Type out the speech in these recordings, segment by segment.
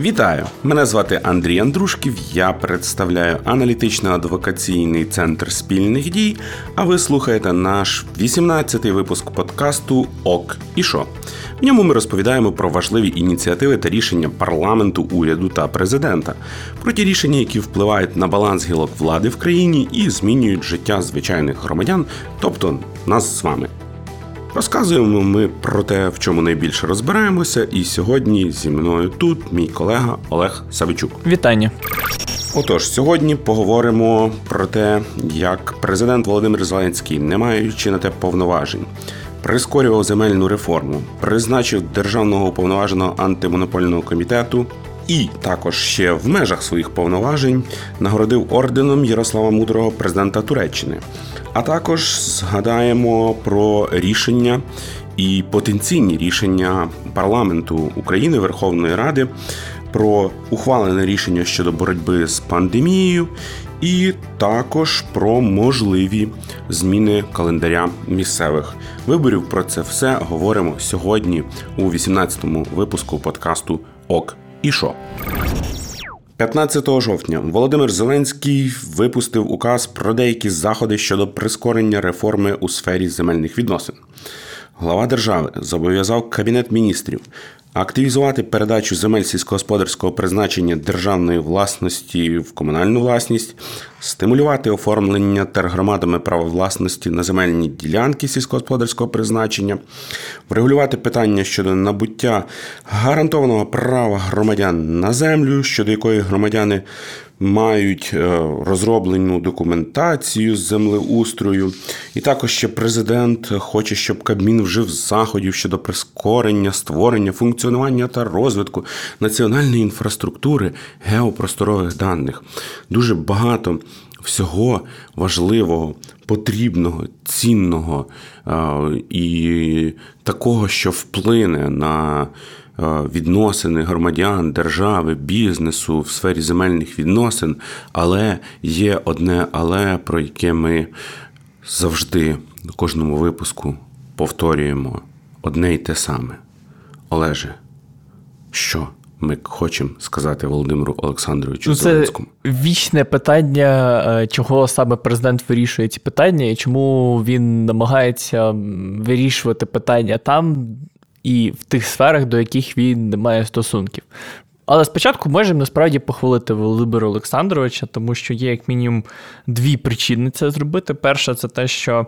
Вітаю! Мене звати Андрій Андрушків. Я представляю аналітично-адвокаційний центр спільних дій. А ви слухаєте наш 18-й випуск подкасту ОК і шо. В ньому ми розповідаємо про важливі ініціативи та рішення парламенту, уряду та президента, про ті рішення, які впливають на баланс гілок влади в країні і змінюють життя звичайних громадян, тобто нас з вами. Розказуємо ми про те, в чому найбільше розбираємося, і сьогодні зі мною тут мій колега Олег Савичук. Вітання. Отож, сьогодні поговоримо про те, як президент Володимир Зеленський, не маючи на те повноважень, прискорював земельну реформу, призначив державного уповноваженого антимонопольного комітету. І також ще в межах своїх повноважень нагородив орденом Ярослава Мудрого президента Туреччини. А також згадаємо про рішення і потенційні рішення парламенту України Верховної Ради про ухвалене рішення щодо боротьби з пандемією, і також про можливі зміни календаря місцевих виборів. Про це все говоримо сьогодні у 18-му випуску подкасту ОК і шо. 15 жовтня Володимир Зеленський випустив указ про деякі заходи щодо прискорення реформи у сфері земельних відносин. Глава держави зобов'язав Кабінет міністрів активізувати передачу земель сільськогосподарського призначення державної власності в комунальну власність, стимулювати оформлення тергромадами права власності на земельні ділянки сільськогосподарського призначення, врегулювати питання щодо набуття гарантованого права громадян на землю, щодо якої громадяни мають е, розроблену документацію з землеустрою. І також ще президент хоче, щоб Кабмін вжив заходів щодо прискорення, створення, функціонування та розвитку національної інфраструктури геопросторових даних. Дуже багато. Всього важливого, потрібного, цінного е, і такого, що вплине на відносини громадян, держави, бізнесу в сфері земельних відносин, але є одне але, про яке ми завжди в кожному випуску повторюємо одне й те саме. Олеже, що? Ми хочемо сказати Володимиру Олександровичу ну, Це Зеленському. вічне питання, е, чого саме президент вирішує ці питання, і чому він намагається вирішувати питання там, і в тих сферах, до яких він не має стосунків. Але спочатку можемо насправді похвалити Володимира Олександровича, тому що є як мінімум дві причини це зробити. Перша, це те, що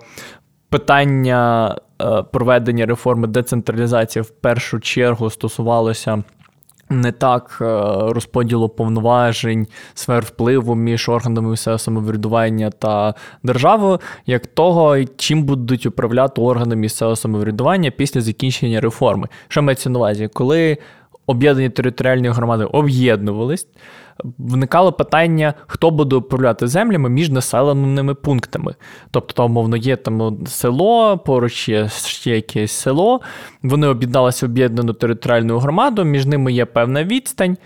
питання е, проведення реформи децентралізації в першу чергу стосувалося не так е, розподілу повноважень, сфер впливу між органами місцевого самоврядування та державою, як того, чим будуть управляти органи місцевого самоврядування після закінчення реформи. Що мається на увазі, коли об'єднані територіальні громади об'єднувались, виникало питання, хто буде управляти землями між населеними пунктами. Тобто, там, умовно, є там село, поруч є ще якесь село, вони об'єдналися в об'єднану територіальну громаду, між ними є певна відстань.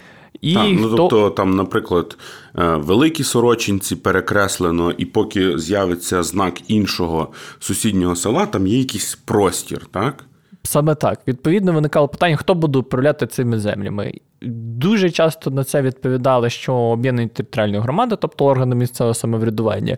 І так, ну, хто... Тобто, там, наприклад, е, великі сорочинці перекреслено, і поки з'явиться знак іншого сусіднього села, там є якийсь простір, так? Саме так. Відповідно, виникало питання, хто буде управляти цими землями. Дуже часто на це відповідали, що об'єднані територіальні громади, тобто органи місцевого самоврядування.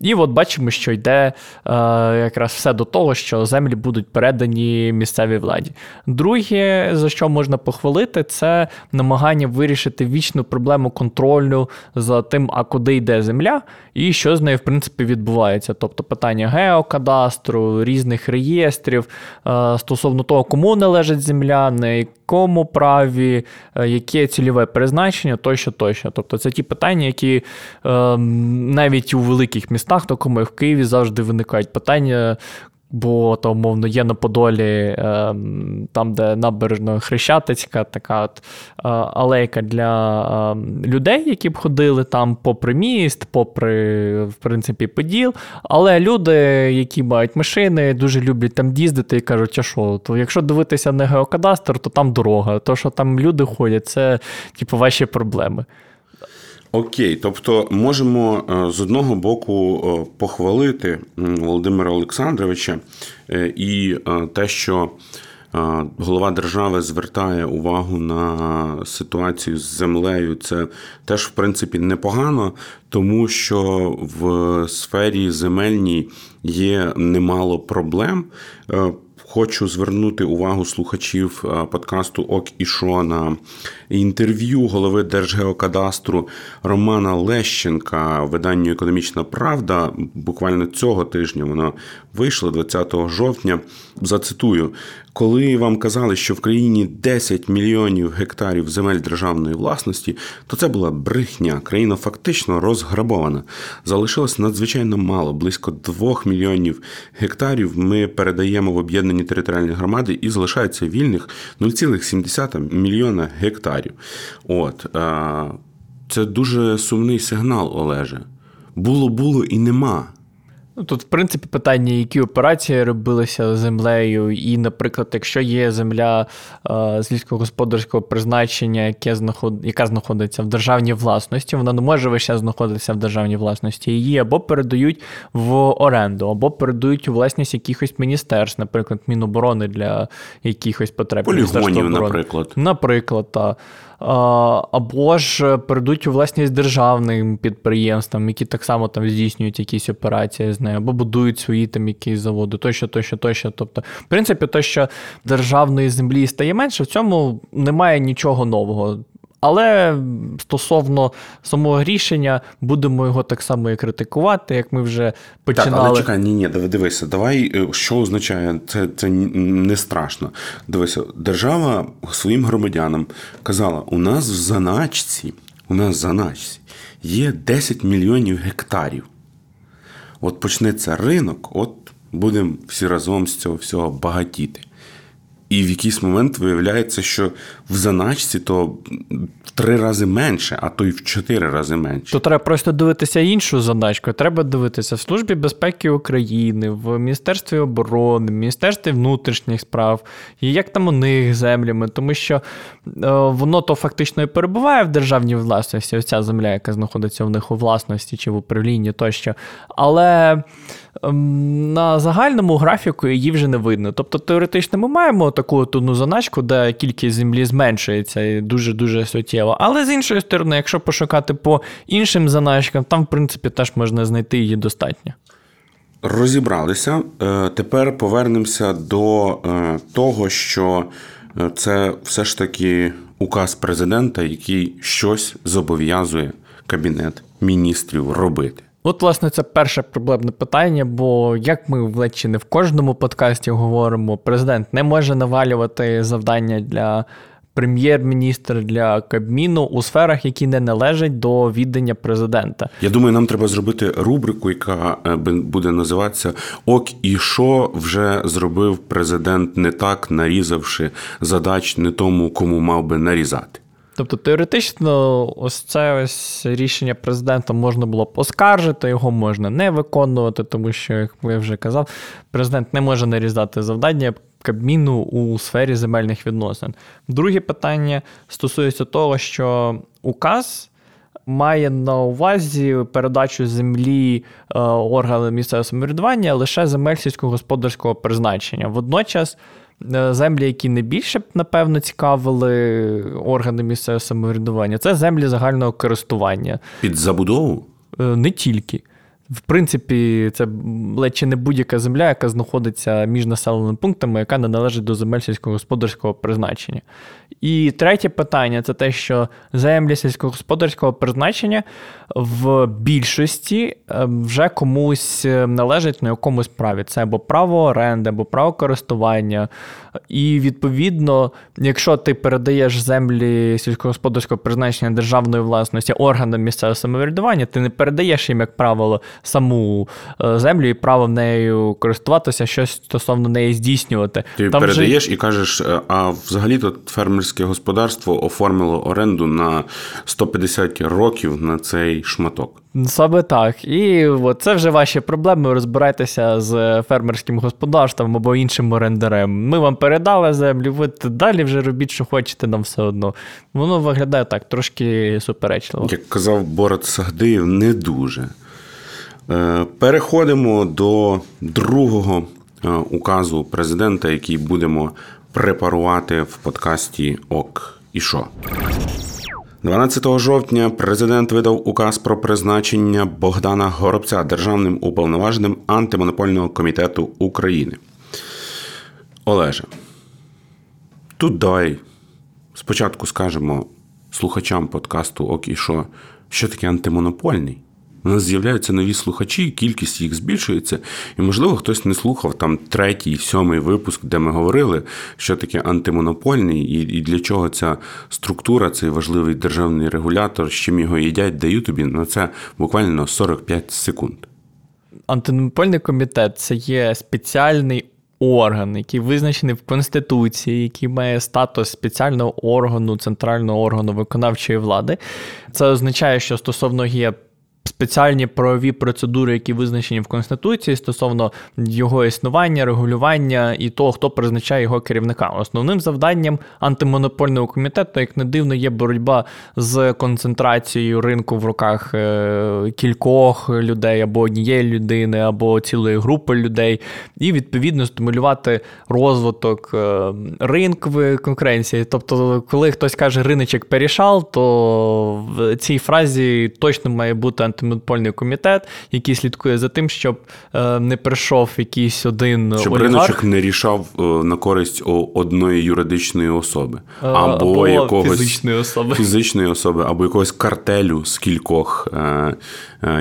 І от бачимо, що йде е, якраз все до того, що землі будуть передані місцевій владі. Друге, за що можна похвалити, це намагання вирішити вічну проблему контролю за тим, а куди йде земля, і що з нею, в принципі, відбувається. Тобто питання геокадастру, різних реєстрів е, стосовно того, кому належить земля, на якому праві. Е, яке цільове призначення, тощо, тощо. Тобто це ті питання, які е, навіть у великих містах, такому як в Києві, завжди виникають питання. Бо то, умовно, є на Подолі, ем, там, де набережна Хрещатицька, така от е, алейка для ем, людей, які б ходили там попри міст, попри, в принципі, Поділ. Але люди, які мають машини, дуже люблять там їздити і кажуть, а що, то якщо дивитися на геокадастр, то там дорога. То, що там люди ходять, це типу, ваші проблеми. Окей, тобто можемо е, з одного боку е, похвалити Володимира Олександровича е, і те, що голова держави звертає увагу на ситуацію з землею. Це теж, в принципі, непогано, тому що в сфері земельній є немало проблем. Хочу звернути увагу слухачів е, подкасту Ок і Шо на інтерв'ю голови Держгеокадастру Романа Лещенка виданню Економічна Правда. Буквально цього тижня воно вийшло 20 жовтня. Зацитую, коли вам казали, що в країні 10 мільйонів гектарів земель державної власності, то це була брехня. Країна фактично розграбована. Залишилось надзвичайно мало, близько 2 мільйонів гектарів. Ми передаємо в об'єднані територіальні громади і залишається вільних 0,7 мільйона гектарів. От це дуже сумний сигнал, Олеже. Було, було і нема. Ну, Тут, в принципі, питання, які операції робилися землею, і, наприклад, якщо є земля е, з призначення, яке знаход... яка знаходиться в державній власності, вона не може весь час знаходитися в державній власності. Її або передають в оренду, або передають у власність якихось міністерств, наприклад, Міноборони для якихось потреб. Полігонів, наприклад. Наприклад, так або ж перейдуть у власність державним підприємствам, які так само там здійснюють якісь операції з нею, або будують свої там якісь заводи, тощо, тощо, тощо. Тобто, в принципі, то, що державної землі стає менше, в цьому немає нічого нового. Але стосовно самого рішення, будемо його так само і критикувати, як ми вже починали. Так, але чекай, ні, ні, дивися, давай, е, що означає, це це не страшно. Дивися, держава своїм громадянам казала: у нас в заначці, у нас в заначці є 10 мільйонів гектарів. От почнеться ринок, от будемо всі разом з цього всього багатіти. І в якийсь момент виявляється, що в заначці то в три рази менше, а то й в чотири рази менше. То треба просто дивитися іншу заначку. Треба дивитися в Службі безпеки України, в Міністерстві оборони, в Міністерстві внутрішніх справ, і як там у них землями, тому що е, воно то фактично і перебуває в державній власності, ось ця земля, яка знаходиться в них у власності чи в управлінні тощо. Але. Ем, на загальному графіку її вже не видно. Тобто, теоретично ми маємо таку одну заначку, де кількість землі зменшується і дуже-дуже суттєво. Але з іншої сторони, якщо пошукати по іншим заначкам, там, в принципі, теж можна знайти її достатньо. Розібралися. Е, тепер повернемося до е, того, що е, це все ж таки указ президента, який щось зобов'язує Кабінет міністрів робити. От, власне, це перше проблемне питання, бо як ми в не в кожному подкасті говоримо, президент не може навалювати завдання для прем'єр-міністра для Кабміну у сферах, які не належать до віддання президента. Я думаю, нам треба зробити рубрику, яка е, буде називатися Ок і що вже зробив президент не так, нарізавши задач не тому, кому мав би нарізати. Тобто теоретично, ось це ось рішення президента можна було поскаржити, оскаржити, його можна не виконувати, тому що, як я вже казав, президент не може нарізати завдання Кабміну у сфері земельних відносин. Друге питання стосується того, що указ. Має на увазі передачу землі е, органам місцевого самоврядування лише земель сільськогосподарського призначення. Водночас Е, землі, які не більше, напевно, цікавили органи місцевого самоврядування, це землі загального користування. Під забудову? Е, не тільки. В принципі, це ледь чи не будь-яка земля, яка знаходиться між населеними пунктами, яка не належить до земель сільськогосподарського призначення. І третє питання це те, що землі сільськогосподарського призначення в більшості е, вже комусь е, належать на якомусь праві. Це або право оренди, або право користування. І відповідно, якщо ти передаєш землі сільськогосподарського призначення державної власності органам місцевого самоврядування, ти не передаєш їм, як правило, саму е, землю і право нею користуватися, щось стосовно неї здійснювати. Ти Там передаєш вже... і кажеш, а взагалі то фермерське господарство оформило оренду на 150 років на цей шматок. Саме так. І от це вже ваші проблеми. Розбирайтеся з фермерським господарством або іншим орендарем. Ми вам передали землю, ви далі вже робіть, що хочете, нам все одно. Воно виглядає так, трошки суперечливо. Як казав Борат Сагдиєв, не дуже. Е, переходимо до другого е, указу президента, який будемо препарувати в подкасті Ок і що. 12 жовтня президент видав указ про призначення Богдана Горобця державним уповноваженим антимонопольного комітету України. Олеже, тут давай спочатку скажемо слухачам подкасту Ок що таке антимонопольний. У нас з'являються нові слухачі, кількість їх збільшується, і, можливо, хтось не слухав там третій, сьомий випуск, де ми говорили, що таке антимонопольний і і для чого ця структура, цей важливий державний регулятор, з чим його їдять, даю тобі на це буквально 45 секунд. Антимонопольний комітет це є спеціальний орган, який визначений в Конституції, який має статус спеціального органу, центрального органу виконавчої влади. Це означає, що стосовно є спеціальні правові процедури, які визначені в Конституції стосовно його існування, регулювання і того, хто призначає його керівника. Основним завданням антимонопольного комітету, як не дивно, є боротьба з концентрацією ринку в руках е, кількох людей або однієї людини, або цілої групи людей, і відповідно стимулювати розвиток е, ринкової конкуренції. Тобто, коли хтось каже риночок перішал, то в цій фразі точно має бути антимонопольний комітет, який слідкує за тим, щоб е, не прийшов якийсь один щоб олігарх. риночок не рішав е, на користь одної юридичної особи, Е, або, або якогось фізичної особи. фізичної особи, або якогось картелю з кількох е,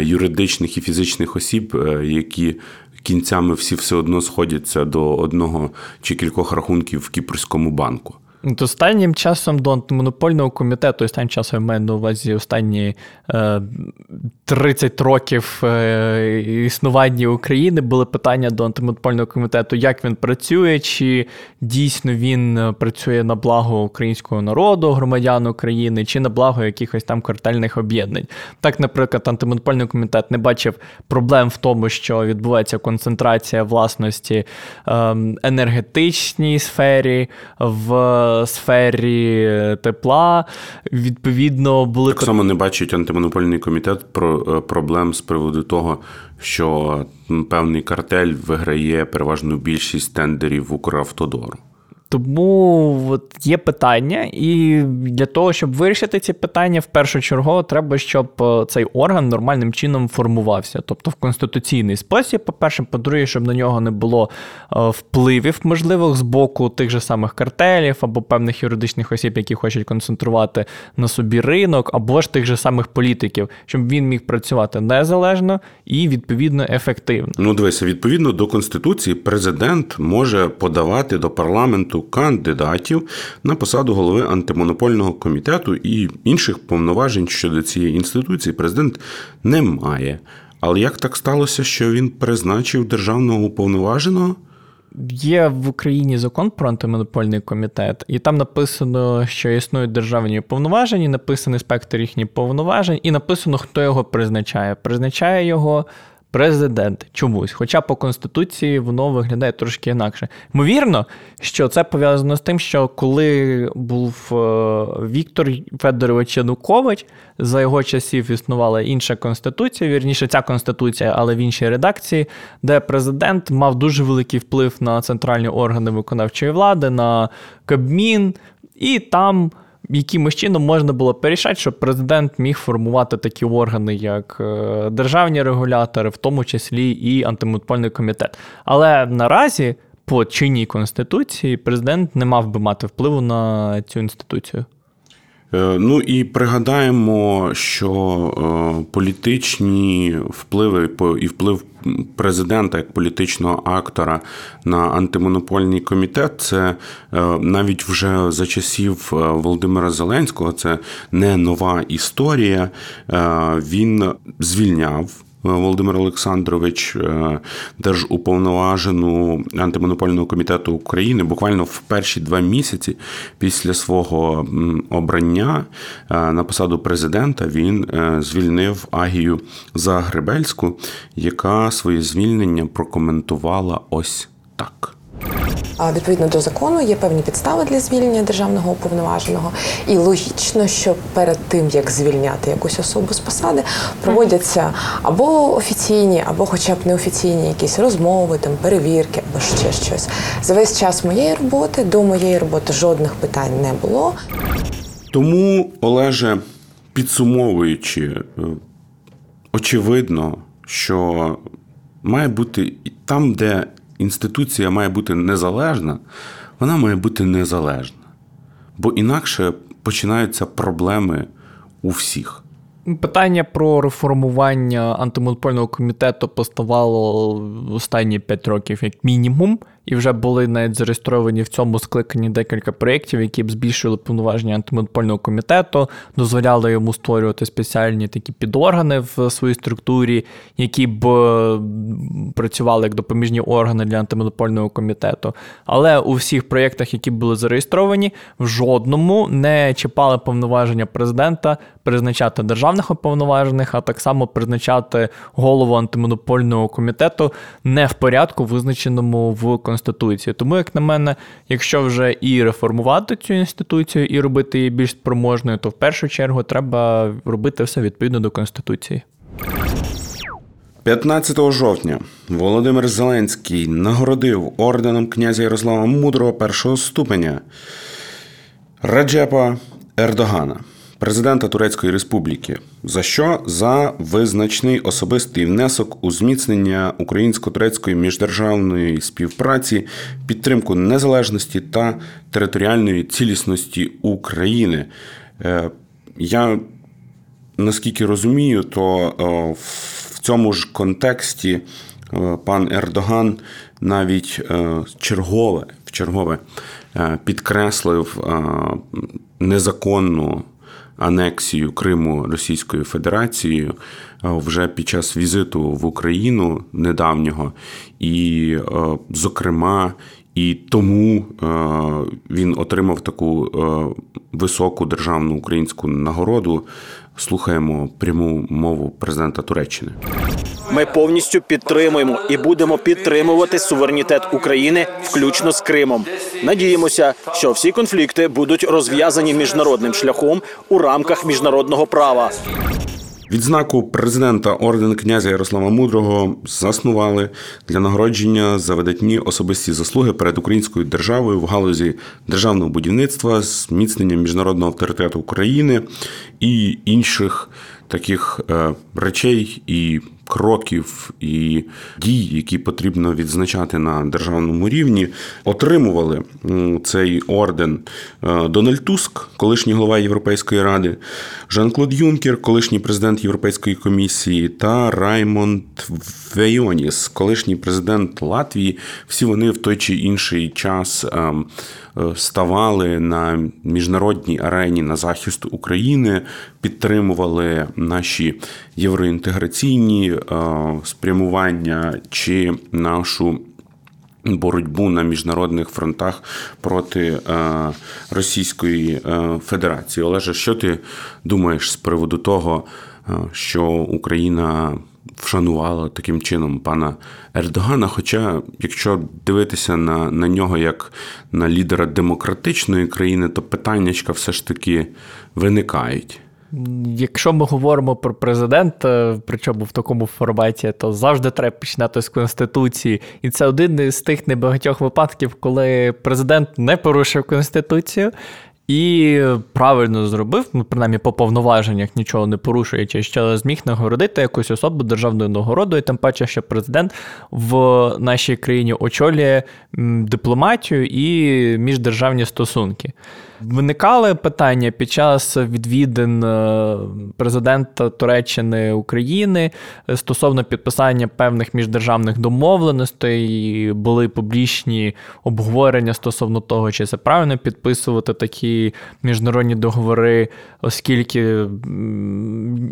юридичних і фізичних осіб, які кінцями всі все одно сходяться до одного чи кількох рахунків в Кіпрському банку. Останнім часом до антимонопольного комітету, останнім часом я маю на увазі останні е, 30 років е, існування України були питання до антимонопольного комітету, як він працює, чи дійсно він працює на благо українського народу, громадян України, чи на благо якихось там картельних об'єднань. Так, наприклад, антимонопольний комітет не бачив проблем в тому, що відбувається концентрація власності е, енергетичній сфері. в сфері тепла. Відповідно, були так само не бачить антимонопольний комітет про е, проблем з приводу того, що певний картель виграє переважну більшість тендерів Укравтодору. Тому от є питання, і для того, щоб вирішити ці питання, в першу чергу треба, щоб е, цей орган нормальним чином формувався, тобто в конституційний спосіб, по-перше, по-друге, щоб на нього не було е, впливів можливих з боку тих же самих картелів або певних юридичних осіб, які хочуть концентрувати на собі ринок, або ж тих же самих політиків, щоб він міг працювати незалежно і відповідно ефективно. Ну, дивися, відповідно до конституції, президент може подавати до парламенту кандидатів на посаду голови антимонопольного комітету і інших повноважень щодо цієї інституції президент не має. Але як так сталося, що він призначив державного уповноваженого? Є в Україні закон про антимонопольний комітет, і там написано, що існують державні повноваження, написаний спектр їхніх повноважень, і написано, хто його призначає. Призначає його президент чомусь. Хоча по Конституції воно виглядає трошки інакше. Ймовірно, що це пов'язано з тим, що коли був е, Віктор Федорович Янукович, за його часів існувала інша конституція, вірніше, ця конституція, але в іншій редакції, де президент мав дуже великий вплив на центральні органи виконавчої влади, на Кабмін, і там якимось чином можна було перерішати, щоб президент міг формувати такі органи, як е, державні регулятори, в тому числі і антимонопольний комітет. Але наразі по чинній конституції президент не мав би мати впливу на цю інституцію. Е, ну і пригадаємо, що е, політичні впливи і вплив президента як політичного актора на антимонопольний комітет це е, навіть вже за часів Володимира Зеленського це не нова історія. Він звільняв. Володимир Олександрович, е, держуповноважену антимонопольного комітету України, буквально в перші два місяці після свого обрання е, на посаду президента він е, звільнив Агію Загребельську, яка своє звільнення прокоментувала ось так. Відповідно до закону є певні підстави для звільнення державного уповноваженого, і логічно, що перед тим як звільняти якусь особу з посади, проводяться або офіційні, або, хоча б неофіційні якісь розмови, там перевірки або ще щось. За весь час моєї роботи до моєї роботи жодних питань не було. Тому, Олеже, підсумовуючи, е, очевидно, що має бути там, де інституція має бути незалежна, вона має бути незалежна. Бо інакше починаються проблеми у всіх. Питання про реформування антимонопольного комітету поставало останні 5 років як мінімум і вже були навіть зареєстровані в цьому скликанні декілька проєктів, які б збільшили повноваження антимонопольного комітету, дозволяли йому створювати спеціальні такі підоргани в своїй структурі, які б працювали як допоміжні органи для антимонопольного комітету. Але у всіх проєктах, які були зареєстровані, в жодному не чіпали повноваження президента призначати державних уповноважених, а так само призначати голову антимонопольного комітету не в порядку, визначеному в Конституції. Тому, як на мене, якщо вже і реформувати цю інституцію, і робити її більш спроможною, то в першу чергу треба робити все відповідно до Конституції. 15 жовтня Володимир Зеленський нагородив орденом князя Ярослава Мудрого першого ступеня Раджепа Ердогана президента Турецької Республіки. За що? За визначний особистий внесок у зміцнення українсько-турецької міждержавної співпраці, підтримку незалежності та територіальної цілісності України. Е, я наскільки розумію, то е, в цьому ж контексті е, пан Ердоган навіть чергове чергове підкреслив незаконну анексію Криму Російською Федерацією е, вже під час візиту в Україну недавнього, і, е, зокрема, і тому е, він отримав таку високу державну українську нагороду. Слухаємо пряму мову президента Туреччини. Ми повністю підтримуємо і будемо підтримувати суверенітет України, включно з Кримом. Надіємося, що всі конфлікти будуть розв'язані міжнародним шляхом у рамках міжнародного права. Відзнаку президента орден князя Ярослава Мудрого заснували для нагородження за видатні особисті заслуги перед українською державою в галузі державного будівництва, зміцнення міжнародного авторитету України і інших таких е, речей і кроків і дій, які потрібно відзначати на державному рівні, отримували цей орден е, Дональд Туск, колишній голова Європейської ради, Жан-Клод Юнкер, колишній президент Європейської комісії, та Раймонд Вейоніс, колишній президент Латвії. Всі вони в той чи інший час ем, Е, ставали на міжнародній арені на захист України, підтримували наші євроінтеграційні спрямування чи нашу. Боротьбу на міжнародних фронтах проти е, Російської Федерації. Олеже, що ти думаєш з приводу того, що Україна вшанувала таким чином пана Ердогана. Хоча, якщо дивитися на на нього як на лідера демократичної країни, то питаннячка все ж таки виникають. Якщо ми говоримо про президента, причому в такому форматі, то завжди треба починати з конституції, і це один із тих небагатьох випадків, коли президент не порушив конституцію, і правильно зробив, ну, принаймні по повноваженнях нічого не порушуючи, що зміг нагородити якусь особу державною нагородою, тим паче, що президент в нашій країні очолює дипломатію і міждержавні стосунки. Виникали питання під час відвідин е, президента Туреччини України стосовно підписання певних міждержавних домовленостей, були публічні обговорення стосовно того, чи це правильно підписувати такі міжнародні договори, оскільки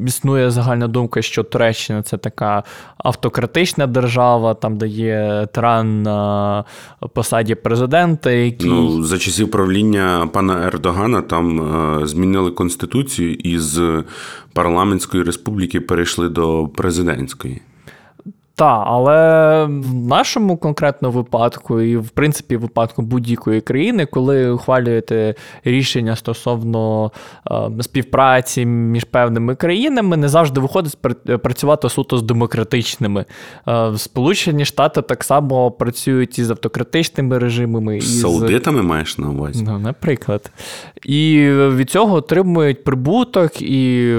існує загальна думка, що Туреччина це така автократична держава, там де є тиран на посаді президента, який ну за часів правління пана. Ердогана там е, змінили конституцію і з парламентської республіки перейшли до президентської. Так, але в нашому конкретному випадку, і в принципі в випадку будь-якої країни, коли ухвалюєте рішення стосовно е, співпраці між певними країнами, не завжди виходить працювати суто з демократичними. Е, Сполучені Штати так само працюють із автократичними режимами. і З із... Саудитами маєш на увазі? Ну, Наприклад. І від цього отримують прибуток і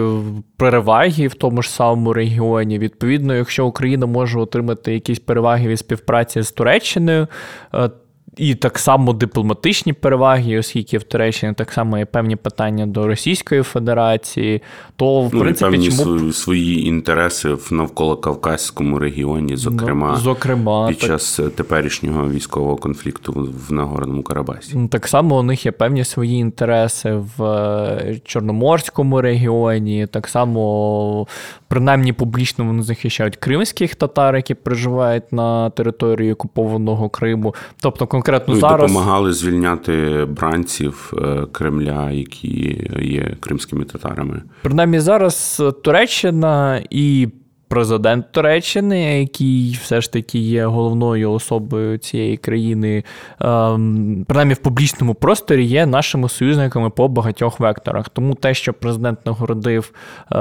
переваги в тому ж самому регіоні. Відповідно, якщо Україна може отримати якісь переваги від співпраці з Туреччиною, е, і так само дипломатичні переваги, оскільки в Туреччині так само є певні питання до Російської Федерації, то в ну, принципі певні чому... свої інтереси в навколо Кавказькому регіоні, зокрема, ну, зокрема під так... час теперішнього військового конфлікту в Нагорному Карабасі. Так само у них є певні свої інтереси в е, Чорноморському регіоні, так само, принаймні публічно вони захищають кримських татар, які проживають на території окупованого Криму. Тобто конкретно ну, зараз допомагали звільняти бранців е, Кремля, які є кримськими татарами. Принаймні зараз Туреччина і. Президент Туреччини, який все ж таки є головною особою цієї країни, ем, принаймні в публічному просторі, є нашими союзниками по багатьох векторах. Тому те, що президент нагородив е,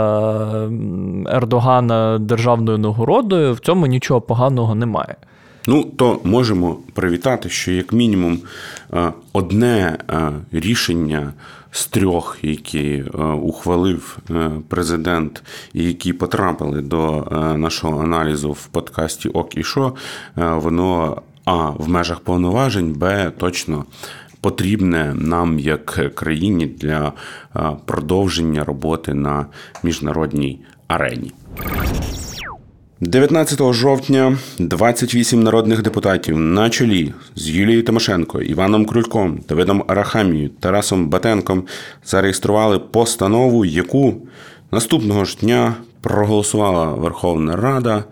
Ердогана державною нагородою, в цьому нічого поганого немає. Ну, то можемо привітати, що як мінімум е, одне е, рішення з трьох, які е, ухвалив президент, і які потрапили до нашого аналізу в подкасті Ок і Шо, воно а в межах повноважень, б точно. Потрібне нам як країні для продовження роботи на міжнародній арені. 19 жовтня 28 народних депутатів на чолі з Юлією Тимошенко, Іваном Крульком, Давидом Арахамією, Тарасом Батенком зареєстрували постанову, яку наступного ж дня проголосувала Верховна Рада.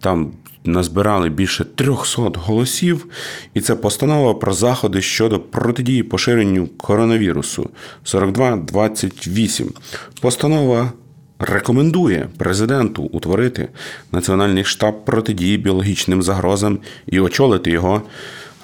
Там назбирали більше 300 голосів, і це постанова про заходи щодо протидії поширенню коронавірусу 4228. Постанова рекомендує президенту утворити Національний штаб протидії біологічним загрозам і очолити його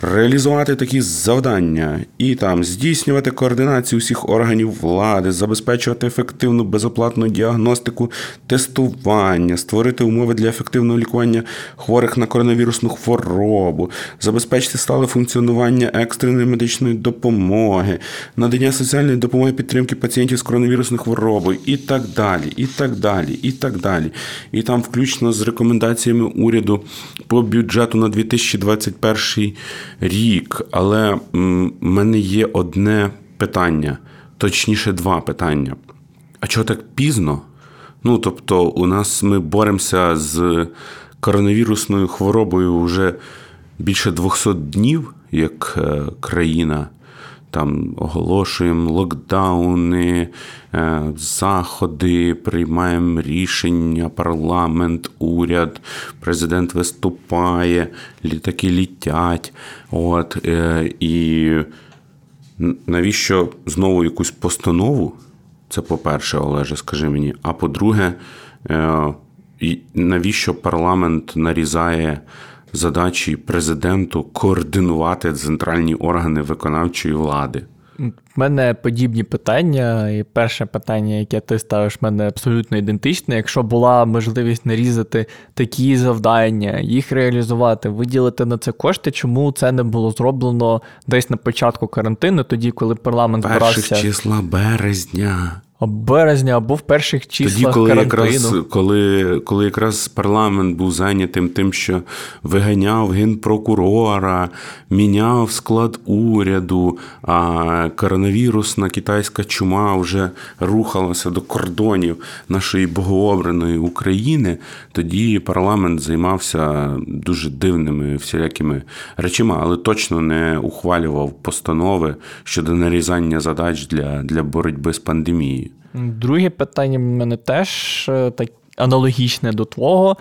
реалізувати такі завдання і там здійснювати координацію всіх органів влади, забезпечувати ефективну безоплатну діагностику, тестування, створити умови для ефективного лікування хворих на коронавірусну хворобу, забезпечити стале функціонування екстреної медичної допомоги, надання соціальної допомоги підтримки пацієнтів з коронавірусною хворобою і так далі, і так далі, і так далі. І там, включно з рекомендаціями уряду по бюджету на 2021 рік, але в мене є одне питання, точніше, два питання. А чого так пізно? Ну, тобто, у нас ми боремося з коронавірусною хворобою вже більше 200 днів, як е, країна там оголошуємо локдауни, е, заходи, приймаємо рішення, парламент, уряд, президент виступає, літаки літять. От, е, І навіщо знову якусь постанову? Це по-перше, Олеже, скажи мені. А по-друге, е, навіщо парламент нарізає задачі президенту координувати центральні органи виконавчої влади. У мене подібні питання, і перше питання, яке ти ставиш, в мене абсолютно ідентичне. Якщо була можливість нарізати такі завдання, їх реалізувати, виділити на це кошти, чому це не було зроблено десь на початку карантину, тоді коли парламент Перших числа березня березня або в перших числах Тоді, коли карантину. якраз коли, коли якраз парламент був зайнятим тим, що виганяв генпрокурора, міняв склад уряду, а коронавірусна китайська чума вже рухалася до кордонів нашої богообраної України, тоді парламент займався дуже дивними всілякими речами, але точно не ухвалював постанови щодо нарізання задач для, для боротьби з пандемією. Друге питання в мене теж е, так аналогічне до твого.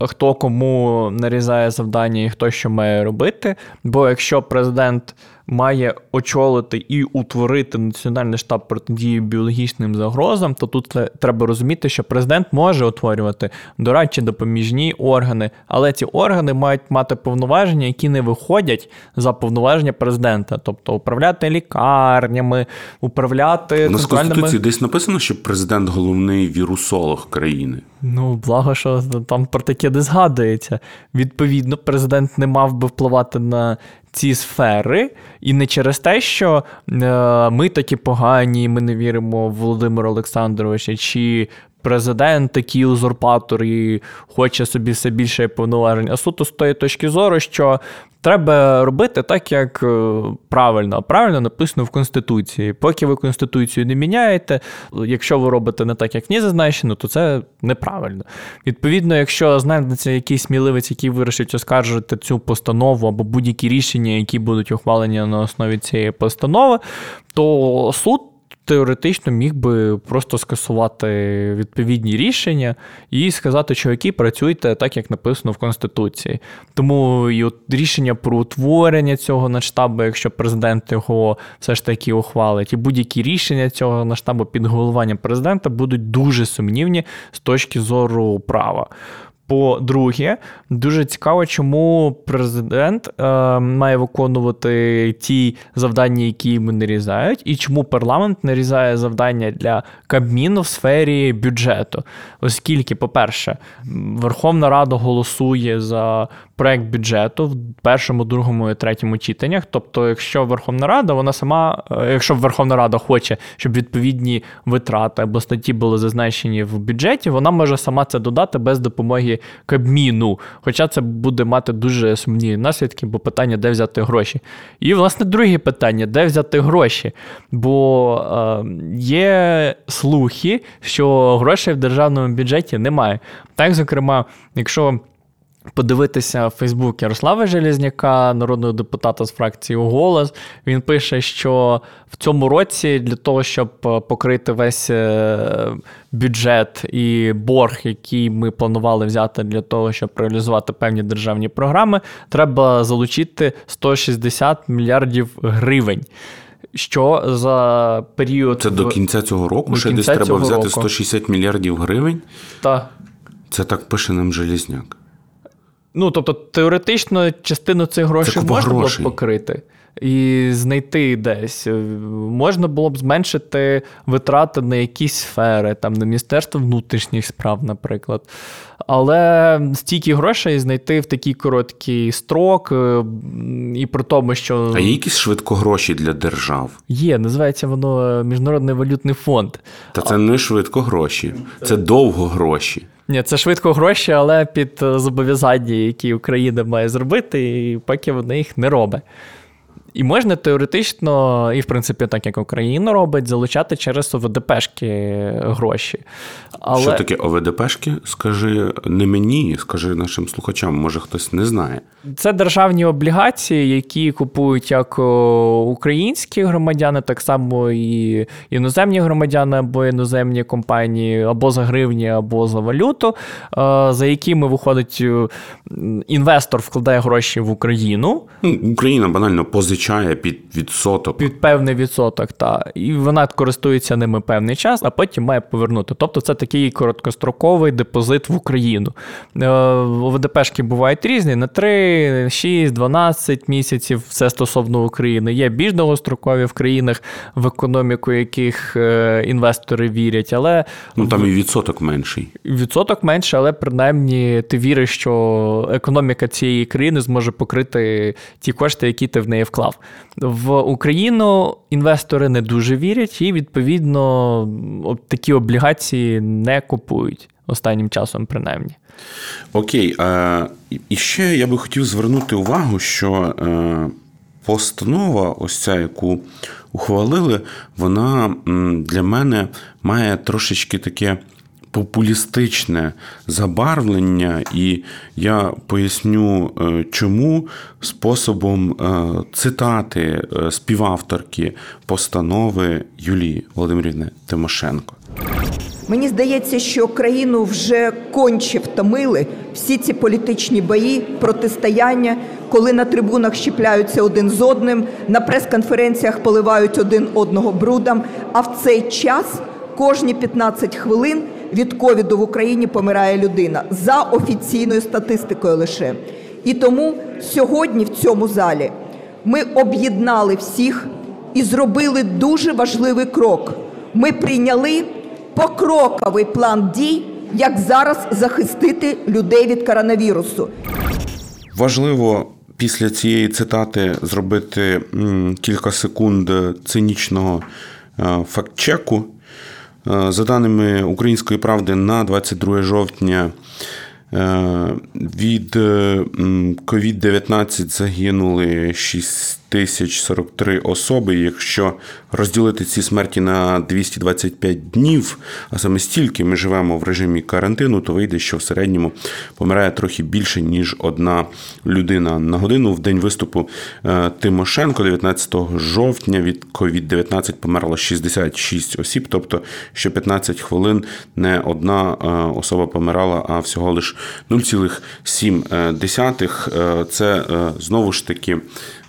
Хто кому нарізає завдання і хто що має робити. Бо якщо президент має очолити і утворити національний штаб протидії біологічним загрозам, то тут треба розуміти, що президент може утворювати дорадчі допоміжні органи, але ці органи мають мати повноваження, які не виходять за повноваження президента, тобто управляти лікарнями, управляти на конституції десь написано, що президент головний вірусолог країни. Ну, благо, що там про таке не згадується. Відповідно, президент не мав би впливати на ці сфери, і не через те, що е, ми такі погані, ми не віримо в Володимира Олександровича, чи президент такий узурпатор і хоче собі все більше повноважень, а суто з тої точки зору, що треба робити так, як е, правильно. Правильно написано в Конституції. Поки ви Конституцію не міняєте, якщо ви робите не так, як в ній зазначено, то це неправильно. Відповідно, якщо знайдеться якийсь сміливець, який вирішить оскаржити цю постанову або будь-які рішення, які будуть ухвалені на основі цієї постанови, то суд теоретично міг би просто скасувати відповідні рішення і сказати, які працюйте так, як написано в Конституції. Тому і от рішення про утворення цього надштабу, якщо президент його все ж таки ухвалить, і будь-які рішення цього надштабу під головуванням президента будуть дуже сумнівні з точки зору права. По-друге, дуже цікаво, чому президент е, має виконувати ті завдання, які йому нарізають, і чому парламент нарізає завдання для Кабміну в сфері бюджету. Оскільки, по-перше, Верховна Рада голосує за проект бюджету в першому, другому і третьому читаннях. Тобто, якщо Верховна Рада, вона сама, е, якщо Верховна Рада хоче, щоб відповідні витрати або статті були зазначені в бюджеті, вона може сама це додати без допомоги Кабміну. Хоча це буде мати дуже сумні наслідки, бо питання, де взяти гроші. І, власне, друге питання: де взяти гроші? Бо е, є слухи, що грошей в державному бюджеті немає. Так, зокрема, якщо подивитися в Фейсбук Ярослава Железняка, народного депутата з фракції Голос. Він пише, що в цьому році для того, щоб е, покрити весь е, бюджет і борг, який ми планували взяти для того, щоб реалізувати певні державні програми, треба залучити 160 мільярдів гривень. Що за період це до кінця цього року? До ще десь треба взяти року. 160 мільярдів гривень? Так. Це так пише нам Желізняк. Ну, тобто, теоретично частину цих грошей можна було б покрити і знайти десь. Можна було б зменшити витрати на якісь сфери, там на Міністерство внутрішніх справ, наприклад. Але стільки грошей знайти в такий короткий строк, е, і при тому, що. А є якісь швидкогроші для держав? Є, називається воно Міжнародний валютний фонд. Та це не швидкогроші, це довго гроші. Ні, це швидко гроші, але під е, зобов'язання, які Україна має зробити, і поки вона їх не робить. І можна теоретично, і в принципі, так як Україна робить, залучати через ОВДПшки гроші. Але... Що таке ОВДПшки? Скажи не мені, скажи нашим слухачам, може хтось не знає. Це державні облігації, які купують як українські громадяни, так само і іноземні громадяни або іноземні компанії, або за гривні, або за валюту, за якими виходить інвестор вкладає гроші в Україну. Ну, Україна банально позичає під відсоток. Під певний відсоток, так. І вона користується ними певний час, а потім має повернути. Тобто це такий короткостроковий депозит в Україну. ОВДПшки бувають різні на 3. 6, 12 місяців, все стосовно України. Є більш довгострокові в країнах, в економіку яких е, інвестори вірять, але ну там і відсоток менший. Відсоток менший, але принаймні ти віриш, що економіка цієї країни зможе покрити ті кошти, які ти в неї вклав. В Україну інвестори не дуже вірять, і відповідно такі облігації не купують останнім часом, принаймні. Окей. А, І ще я би хотів звернути увагу, що е, постанова, ось ця, яку ухвалили, вона для мене має трошечки таке. Популістичне забарвлення, і я поясню, е, чому способом е, цитати співавторки постанови Юлії Володимирівни Тимошенко. Мені здається, що країну вже конче втомили всі ці політичні бої, протистояння, коли на трибунах щіпляються один з одним, на прес-конференціях поливають один одного брудом. А в цей час кожні 15 хвилин від ковіду в Україні помирає людина за офіційною статистикою лише. І тому сьогодні в цьому залі ми об'єднали всіх і зробили дуже важливий крок. Ми прийняли покроковий план дій, як зараз захистити людей від коронавірусу. Важливо після цієї цитати зробити кілька секунд цинічного е, фактчеку. Е, за даними Української правди, на 22 жовтня е, від COVID-19 загинули 6 1043 особи. Якщо розділити ці смерті на 225 днів, а саме стільки ми живемо в режимі карантину, то вийде, що в середньому помирає трохи більше ніж одна людина на годину. В день виступу е, Тимошенко, 19 жовтня, від COVID-19 померло 66 осіб, тобто що 15 хвилин не одна е, особа помирала, а всього лиш 0,7. Е, це знову ж таки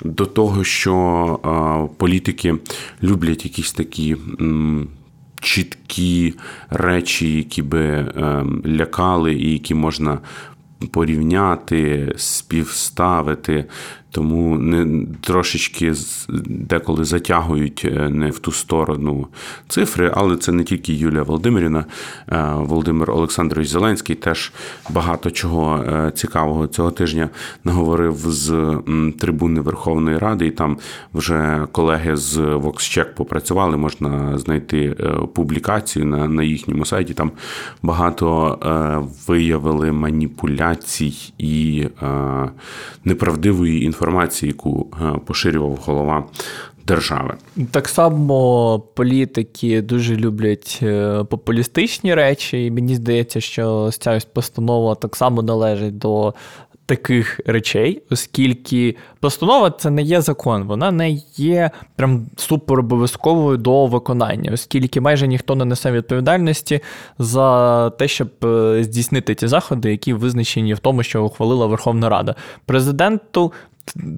до того, що політики люблять якісь такі. Чіткі речі, які би ем, лякали, і які можна порівняти, співставити тому не трошечки деколи затягують е, не в ту сторону цифри, але це не тільки Юлія Володимирівна, е, Володимир Олександрович Зеленський теж багато чого е, цікавого цього тижня наговорив з трибуни Верховної Ради, і там вже колеги з VoxCheck попрацювали. Можна знайти публікацію на, на їхньому сайті. Там багато виявили маніпуляцій і неправдивої інформації інформації, яку е, поширював голова держави. Так само політики дуже люблять е, популістичні речі, і мені здається, що ця постанова так само належить до. Таких речей, оскільки постанова це не є закон, вона не є прям супер обов'язковою до виконання, оскільки майже ніхто не несе відповідальності за те, щоб е, здійснити ті заходи, які визначені в тому, що ухвалила Верховна Рада. Президенту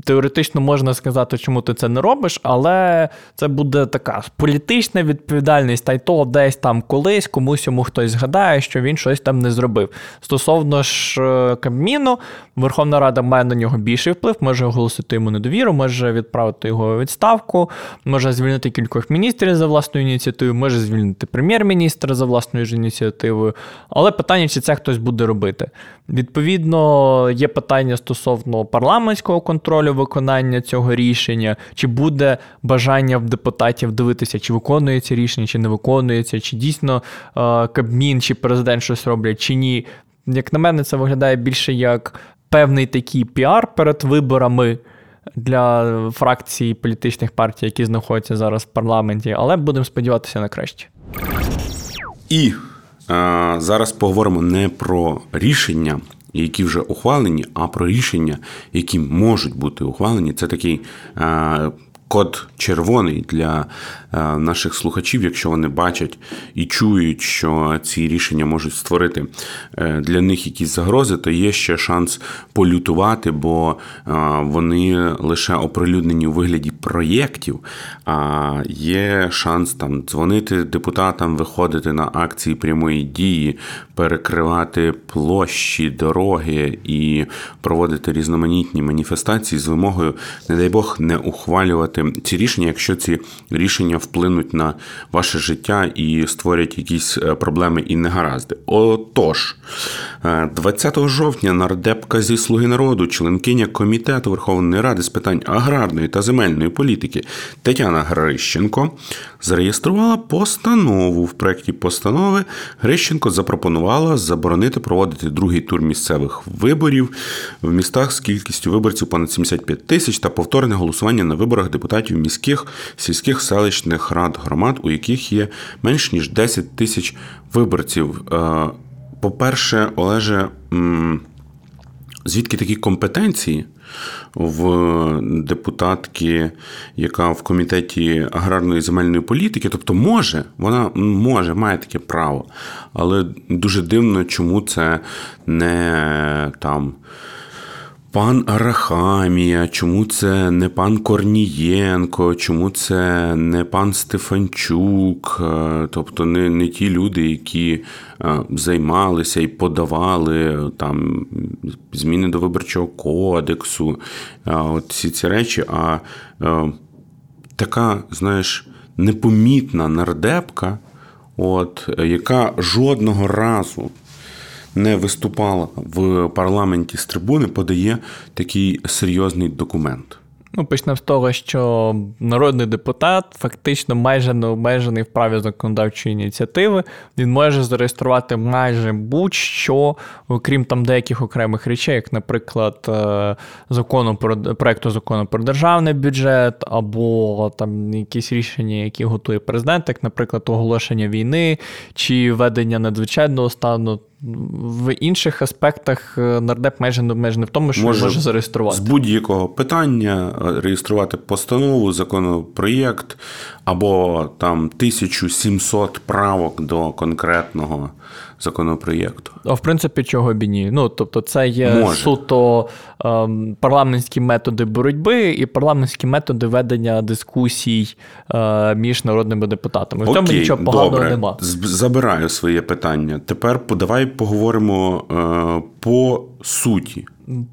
теоретично можна сказати, чому ти це не робиш, але це буде така політична відповідальність, та й то десь там колись комусь йому хтось згадає, що він щось там не зробив. Стосовно ж е, Кабміну, Верховна Рада має на нього більший вплив, може оголосити йому недовіру, може відправити його відставку, може звільнити кількох міністрів за власною ініціативою, може звільнити прем'єр-міністра за власною ж ініціативою. Але питання, чи це хтось буде робити. Відповідно, є питання стосовно парламентського контролю виконання цього рішення, чи буде бажання в депутатів дивитися, чи виконується рішення, чи не виконується, чи дійсно е, Кабмін чи президент щось роблять, чи ні. Як на мене, це виглядає більше як певний такий піар перед виборами. Для фракцій політичних партій, які знаходяться зараз в парламенті, але будемо сподіватися на краще. І Зараз поговоримо не про рішення, які вже ухвалені, а про рішення, які можуть бути ухвалені. Це такий код червоний для е, наших слухачів, якщо вони бачать і чують, що ці рішення можуть створити е, для них якісь загрози, то є ще шанс полютувати, бо е, вони лише оприлюднені у вигляді проєктів. А є шанс там дзвонити депутатам, виходити на акції прямої дії, перекривати площі, дороги і проводити різноманітні маніфестації з вимогою, не дай Бог, не ухвалювати ці рішення, якщо ці рішення вплинуть на ваше життя і створять якісь е, проблеми і негаразди. Отож, 20 е, жовтня нардепка зі Слуги народу, членкиня комітету Верховної Ради з питань аграрної та земельної політики Тетяна Грищенко зареєструвала постанову. В проєкті постанови Грищенко запропонувала заборонити проводити другий тур місцевих виборів в містах з кількістю виборців понад 75 тисяч та повторне голосування на виборах депутатів міських сільських селищних рад громад, у яких є менш ніж 10 тисяч виборців. Е, по-перше, Олеже. Звідки такі компетенції в депутатки, яка в комітеті аграрної земельної політики, тобто може, вона може, має таке право, але дуже дивно, чому це не там пан Арахамія, чому це не пан Корнієнко, чому це не пан Стефанчук, е, тобто не не ті люди, які е, займалися і подавали там зміни до виборчого кодексу, е, от всі ці речі, а така, знаєш, непомітна нардепка, от, яка жодного разу не виступала в парламенті з трибуни, подає такий серйозний документ. Ну, почнемо з того, що народний депутат фактично майже не обмежений в праві законодавчої ініціативи. Він може зареєструвати майже будь-що, окрім там деяких окремих речей, як, наприклад, е, закону про проекту закону про державний бюджет, або там якісь рішення, які готує президент, як, наприклад, оголошення війни чи введення надзвичайного стану в інших аспектах е, нардеп майже не обмежений в тому, що може, може зареєструвати. з будь-якого питання е, реєструвати постанову, законопроєкт або там 1700 правок до конкретного законопроєкту. А в принципі, чого б і ні. Ну тобто, це є Може. суто ем, парламентські методи боротьби і парламентські методи ведення дискусій е, між народними депутатами. В Окей, цьому нічого поганого добре. нема. Забираю своє питання. Тепер давай поговоримо е, по суті.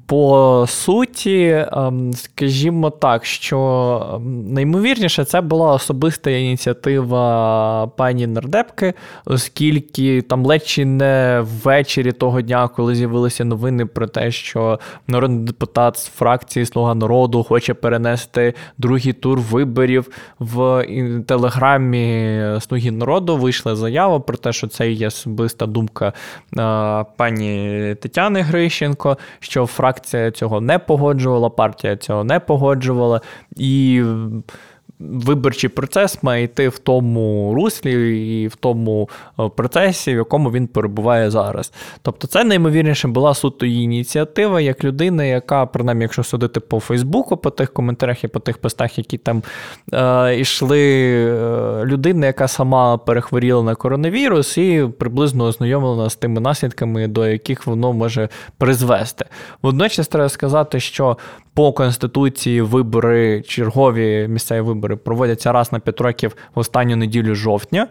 По суті, ем, скажімо так, що ем, наймовірніше це була особиста ініціатива пані Нардепки, оскільки там ледь чи не ввечері того дня, коли з'явилися новини про те, що народний депутат з фракції Слуга народу хоче перенести другий тур виборів в телеграмі Слуги народу, вийшла заява про те, що це є особиста думка е, пані Тетяни Грищенко. що фракція цього не погоджувала, партія цього не погоджувала. І виборчий процес має йти в тому руслі і в тому е, процесі, в якому він перебуває зараз. Тобто, це неймовірніше була суто її ініціатива як людина, яка, принаймні, якщо судити по Фейсбуку, по тих коментарях і по тих постах, які там е, йшли, е, людина, яка сама перехворіла на коронавірус, і приблизно ознайомлена з тими наслідками, до яких воно може призвести. Водночас треба сказати, що по конституції вибори, чергові місцеві вибори проводяться раз на 5 років в останню неділю жовтня.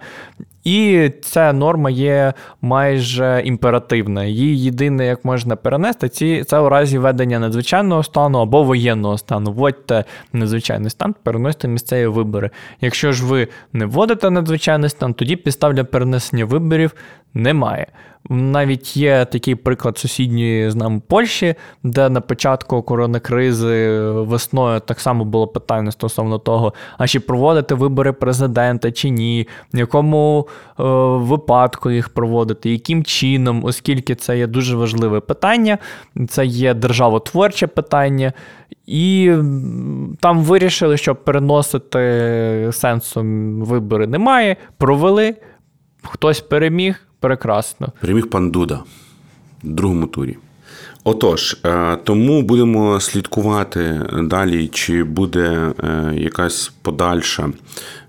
І ця норма є майже імперативна. Її єдине, як можна перенести, ці це у разі ведення надзвичайного стану або воєнного стану. Вводьте надзвичайний стан, переносите місцеві вибори. Якщо ж ви не вводите надзвичайний стан, тоді підстав для перенесення виборів немає. Навіть є такий приклад сусідньої з нами Польщі, де на початку коронакризи весною так само було питання стосовно того, а чи проводити вибори президента чи ні, в якому е, випадку їх проводити, яким чином, оскільки це є дуже важливе питання, це є державотворче питання. І там вирішили, що переносити сенсом вибори немає. Провели, хтось переміг прекрасно. Переміг пан Дуда в другому турі. Отож, е, тому будемо слідкувати далі, чи буде е, якась подальша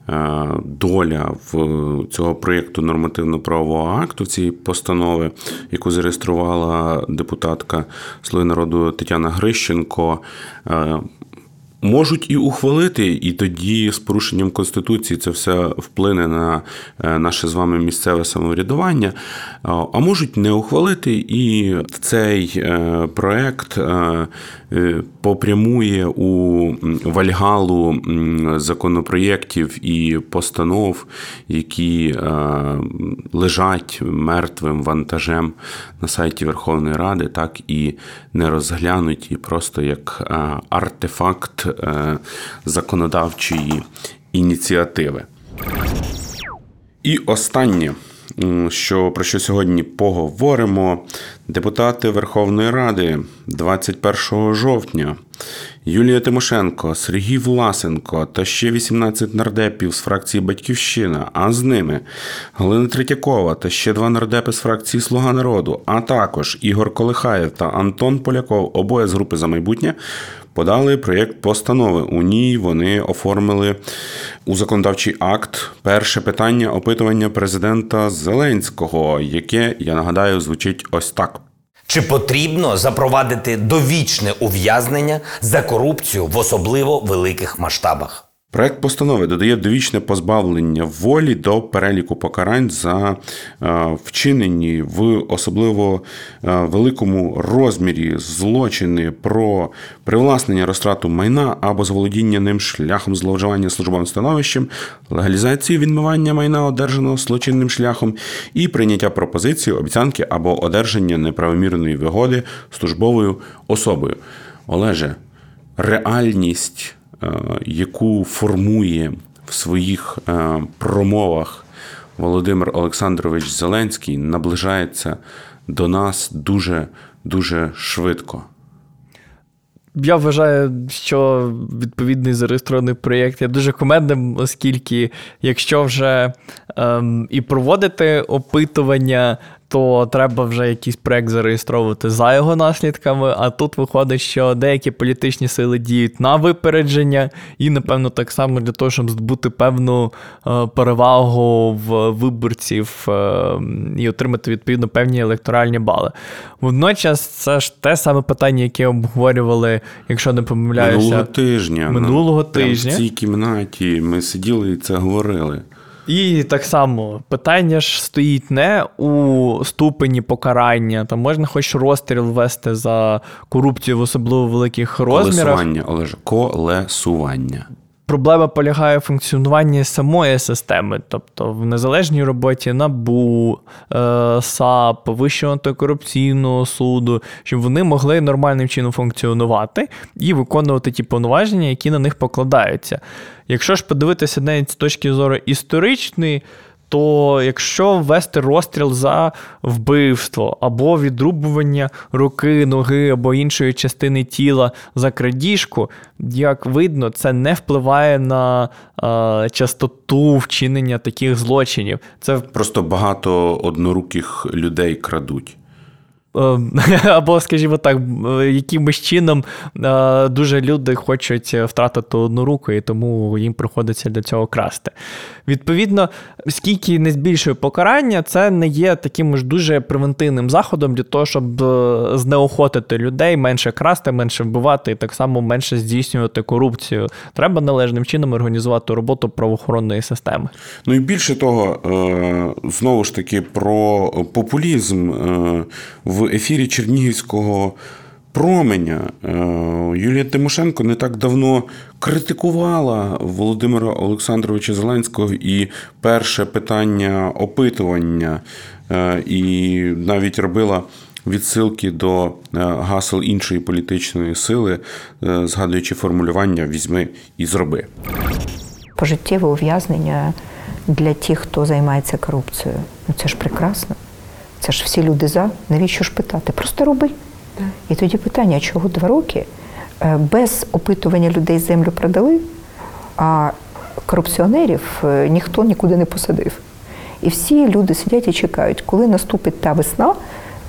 е, доля в цього проєкту нормативно-правового акту цієї постанови, яку зареєструвала депутатка Слуги народу Тетяна Грищенко. Можуть і ухвалити, і тоді з порушенням конституції це все вплине на е, наше з вами місцеве самоврядування. А можуть не ухвалити, і цей е, проект е, попрямує у вальгалу законопроєктів і постанов, які лежать мертвим вантажем на сайті Верховної Ради, так і не розглянуті просто як артефакт. Е, законодавчої ініціативи. І останнє, що про що сьогодні поговоримо, депутати Верховної Ради 21 жовтня, Юлія Тимошенко, Сергій Власенко та ще 18 нардепів з фракції Батьківщина, а з ними Галина Третьякова та ще два нардепи з фракції Слуга народу, а також Ігор Колихаєв та Антон Поляков, обоє з групи за майбутнє. Подали проєкт постанови. У ній вони оформили у законодавчий акт перше питання опитування президента Зеленського, яке я нагадаю звучить ось так. Чи потрібно запровадити довічне ув'язнення за корупцію в особливо великих масштабах? Проект постанови додає довічне позбавлення волі до переліку покарань за е, вчинені в особливо е, великому розмірі злочини про привласнення розтрату майна або заволодіння ним шляхом зловживання службовим становищем, легалізацію відмивання майна, одержаного злочинним шляхом, і прийняття пропозиції, обіцянки або одержання неправомірної вигоди службовою особою. Олеже, реальність. Е, яку формує в своїх е, промовах Володимир Олександрович Зеленський, наближається до нас дуже дуже швидко. Я вважаю, що відповідний зареєстрований проєкт є дуже комедним, оскільки якщо вже ем, і проводити опитування то треба вже якийсь проект зареєстровувати за його наслідками. А тут виходить, що деякі політичні сили діють на випередження, і, напевно, так само для того, щоб здобути певну е, перевагу в виборців е, і отримати відповідно певні електоральні бали. Водночас, це ж те саме питання, яке обговорювали, якщо не помиляюся, минулого тижня. Минулого тижня. В цій кімнаті ми сиділи і це говорили. І так само питання ж стоїть не у ступені покарання, там можна хоч розстріл вести за корупцію в особливо великих розмірах. Колесування, Олеже, колесування. Проблема полягає в функціонуванні самої системи, тобто в незалежній роботі НАБУ, е, САП, Вищого антикорупційного суду, щоб вони могли нормальним чином функціонувати і виконувати ті повноваження, які на них покладаються. Якщо ж подивитися навіть з точки зору історичної, то якщо ввести розстріл за вбивство або відрубування руки, ноги або іншої частини тіла за крадіжку, як видно, це не впливає на е, частоту вчинення таких злочинів. Це просто багато одноруких людей крадуть. Ем, або, скажімо так, якимось чином е, дуже люди хочуть втратити одну руку, і тому їм приходиться для цього красти. Відповідно, скільки не збільшує покарання, це не є таким ж дуже превентивним заходом для того, щоб е, знеохотити людей, менше красти, менше вбивати і так само менше здійснювати корупцію. Треба належним чином організувати роботу правоохоронної системи. Ну і більше того, е, знову ж таки, про популізм в в ефірі Чернігівського променя е, Юлія Тимошенко не так давно критикувала Володимира Олександровича Зеленського і перше питання опитування, е, і навіть робила. Відсилки до е, гасел іншої політичної сили, згадуючи формулювання Візьми і зроби. Пожиттєве ув'язнення для тих, хто займається корупцією. Ну це ж прекрасно. Це ж всі люди за. Навіщо ж питати? Просто роби. Так. І тоді питання, чого два роки е, без опитування людей землю продали, а корупціонерів е, ніхто нікуди не посадив. І всі люди сидять і чекають, коли наступить та весна,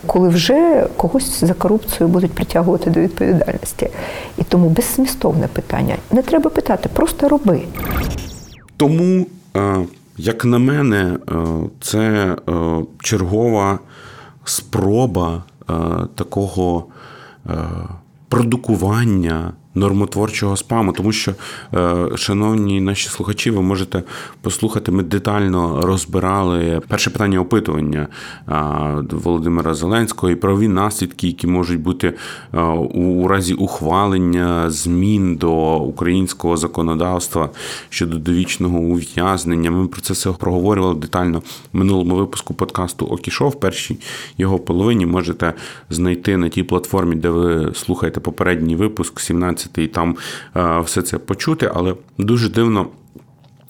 коли вже когось за корупцію будуть притягувати до відповідальності. І тому безсмістовне питання. Не треба питати, просто роби. Тому е, як на мене, е, це е, чергова спроба е, такого продукування нормотворчого спаму, тому що, е, шановні наші слухачі, ви можете послухати, ми детально розбирали перше питання опитування Володимира Зеленського і правові наслідки, які можуть бути е, у разі ухвалення змін до українського законодавства щодо довічного ув'язнення. Ми про це все проговорювали детально в минулому випуску подкасту Окішов. В першій його половині можете знайти на тій платформі, де ви слухаєте попередній випуск, 17 і там е, все це почути, але дуже дивно.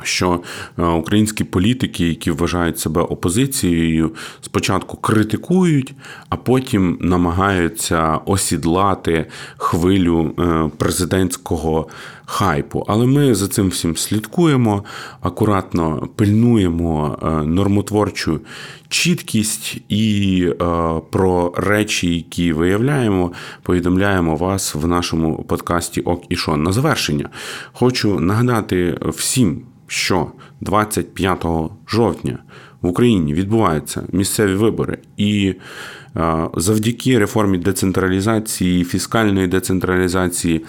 Що е, українські політики, які вважають себе опозицією, спочатку критикують, а потім намагаються осідлати хвилю е, президентського хайпу. Але ми за цим всім слідкуємо, акуратно пильнуємо е, нормотворчу чіткість і про речі, які виявляємо, повідомляємо вас в нашому подкасті Ок і Шон. На завершення хочу нагадати всім що 25 жовтня в Україні відбуваються місцеві вибори, і завдяки реформі децентралізації, фіскальної децентралізації.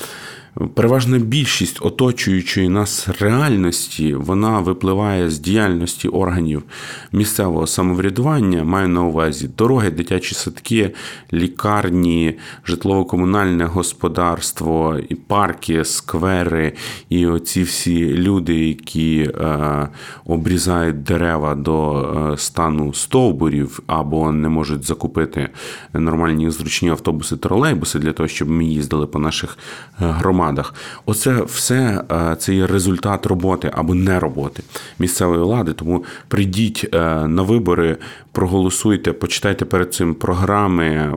Переважна більшість оточуючої нас реальності вона випливає з діяльності органів місцевого самоврядування. Маю на увазі дороги, дитячі садки, лікарні, житлово-комунальне господарство, і парки, сквери, і оці всі люди, які е, обрізають дерева до е, стану стовбурів або не можуть закупити нормальні зручні автобуси, тролейбуси для того, щоб ми їздили по наших е, громадах громадах. Оце все е, це є результат роботи або не роботи місцевої влади. Тому прийдіть е, на вибори, проголосуйте, почитайте перед цим програми е,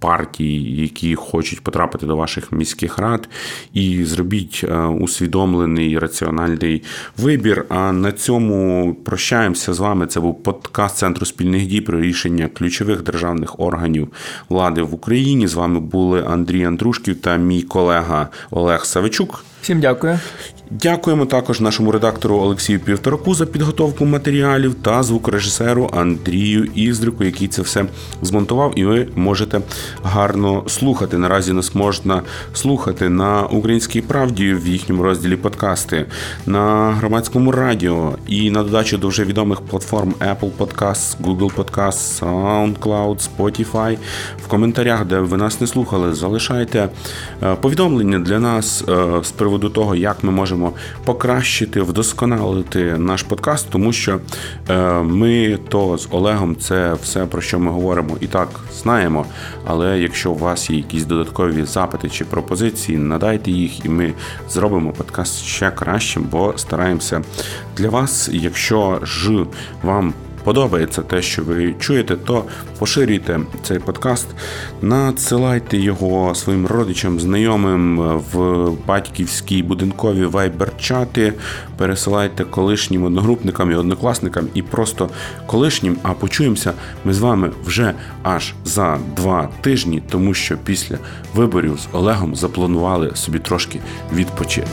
партій, які хочуть потрапити до ваших міських рад, і зробіть усвідомлений раціональний вибір. А на цьому прощаємося з вами. Це був подкаст Центру спільних дій про рішення ключових державних органів влади в Україні. З вами були Андрій Андрушків та мій колега Олег Савичук. Всім дякую. Дякуємо також нашому редактору Олексію Півтораку за підготовку матеріалів та звукорежисеру Андрію Іздрику, який це все змонтував, і ви можете гарно слухати. Наразі нас можна слухати на українській правді в їхньому розділі подкасти, на громадському радіо і на додачу до вже відомих платформ Apple Podcasts, Google Podcasts, SoundCloud, Spotify. В коментарях, де ви нас не слухали, залишайте е, повідомлення для нас е, з приводу того, як ми можемо можемо покращити, вдосконалити наш подкаст, тому що е, ми то з Олегом це все про що ми говоримо і так знаємо. Але якщо у вас є якісь додаткові запити чи пропозиції, надайте їх, і ми зробимо подкаст ще кращим, бо стараємося для вас. Якщо ж вам подобається те, що ви чуєте, то поширюйте цей подкаст, надсилайте його своїм родичам, знайомим в батьківській будинкові вайбер-чати, пересилайте колишнім одногрупникам і однокласникам і просто колишнім. А почуємося ми з вами вже аж за два тижні, тому що після виборів з Олегом запланували собі трошки відпочити.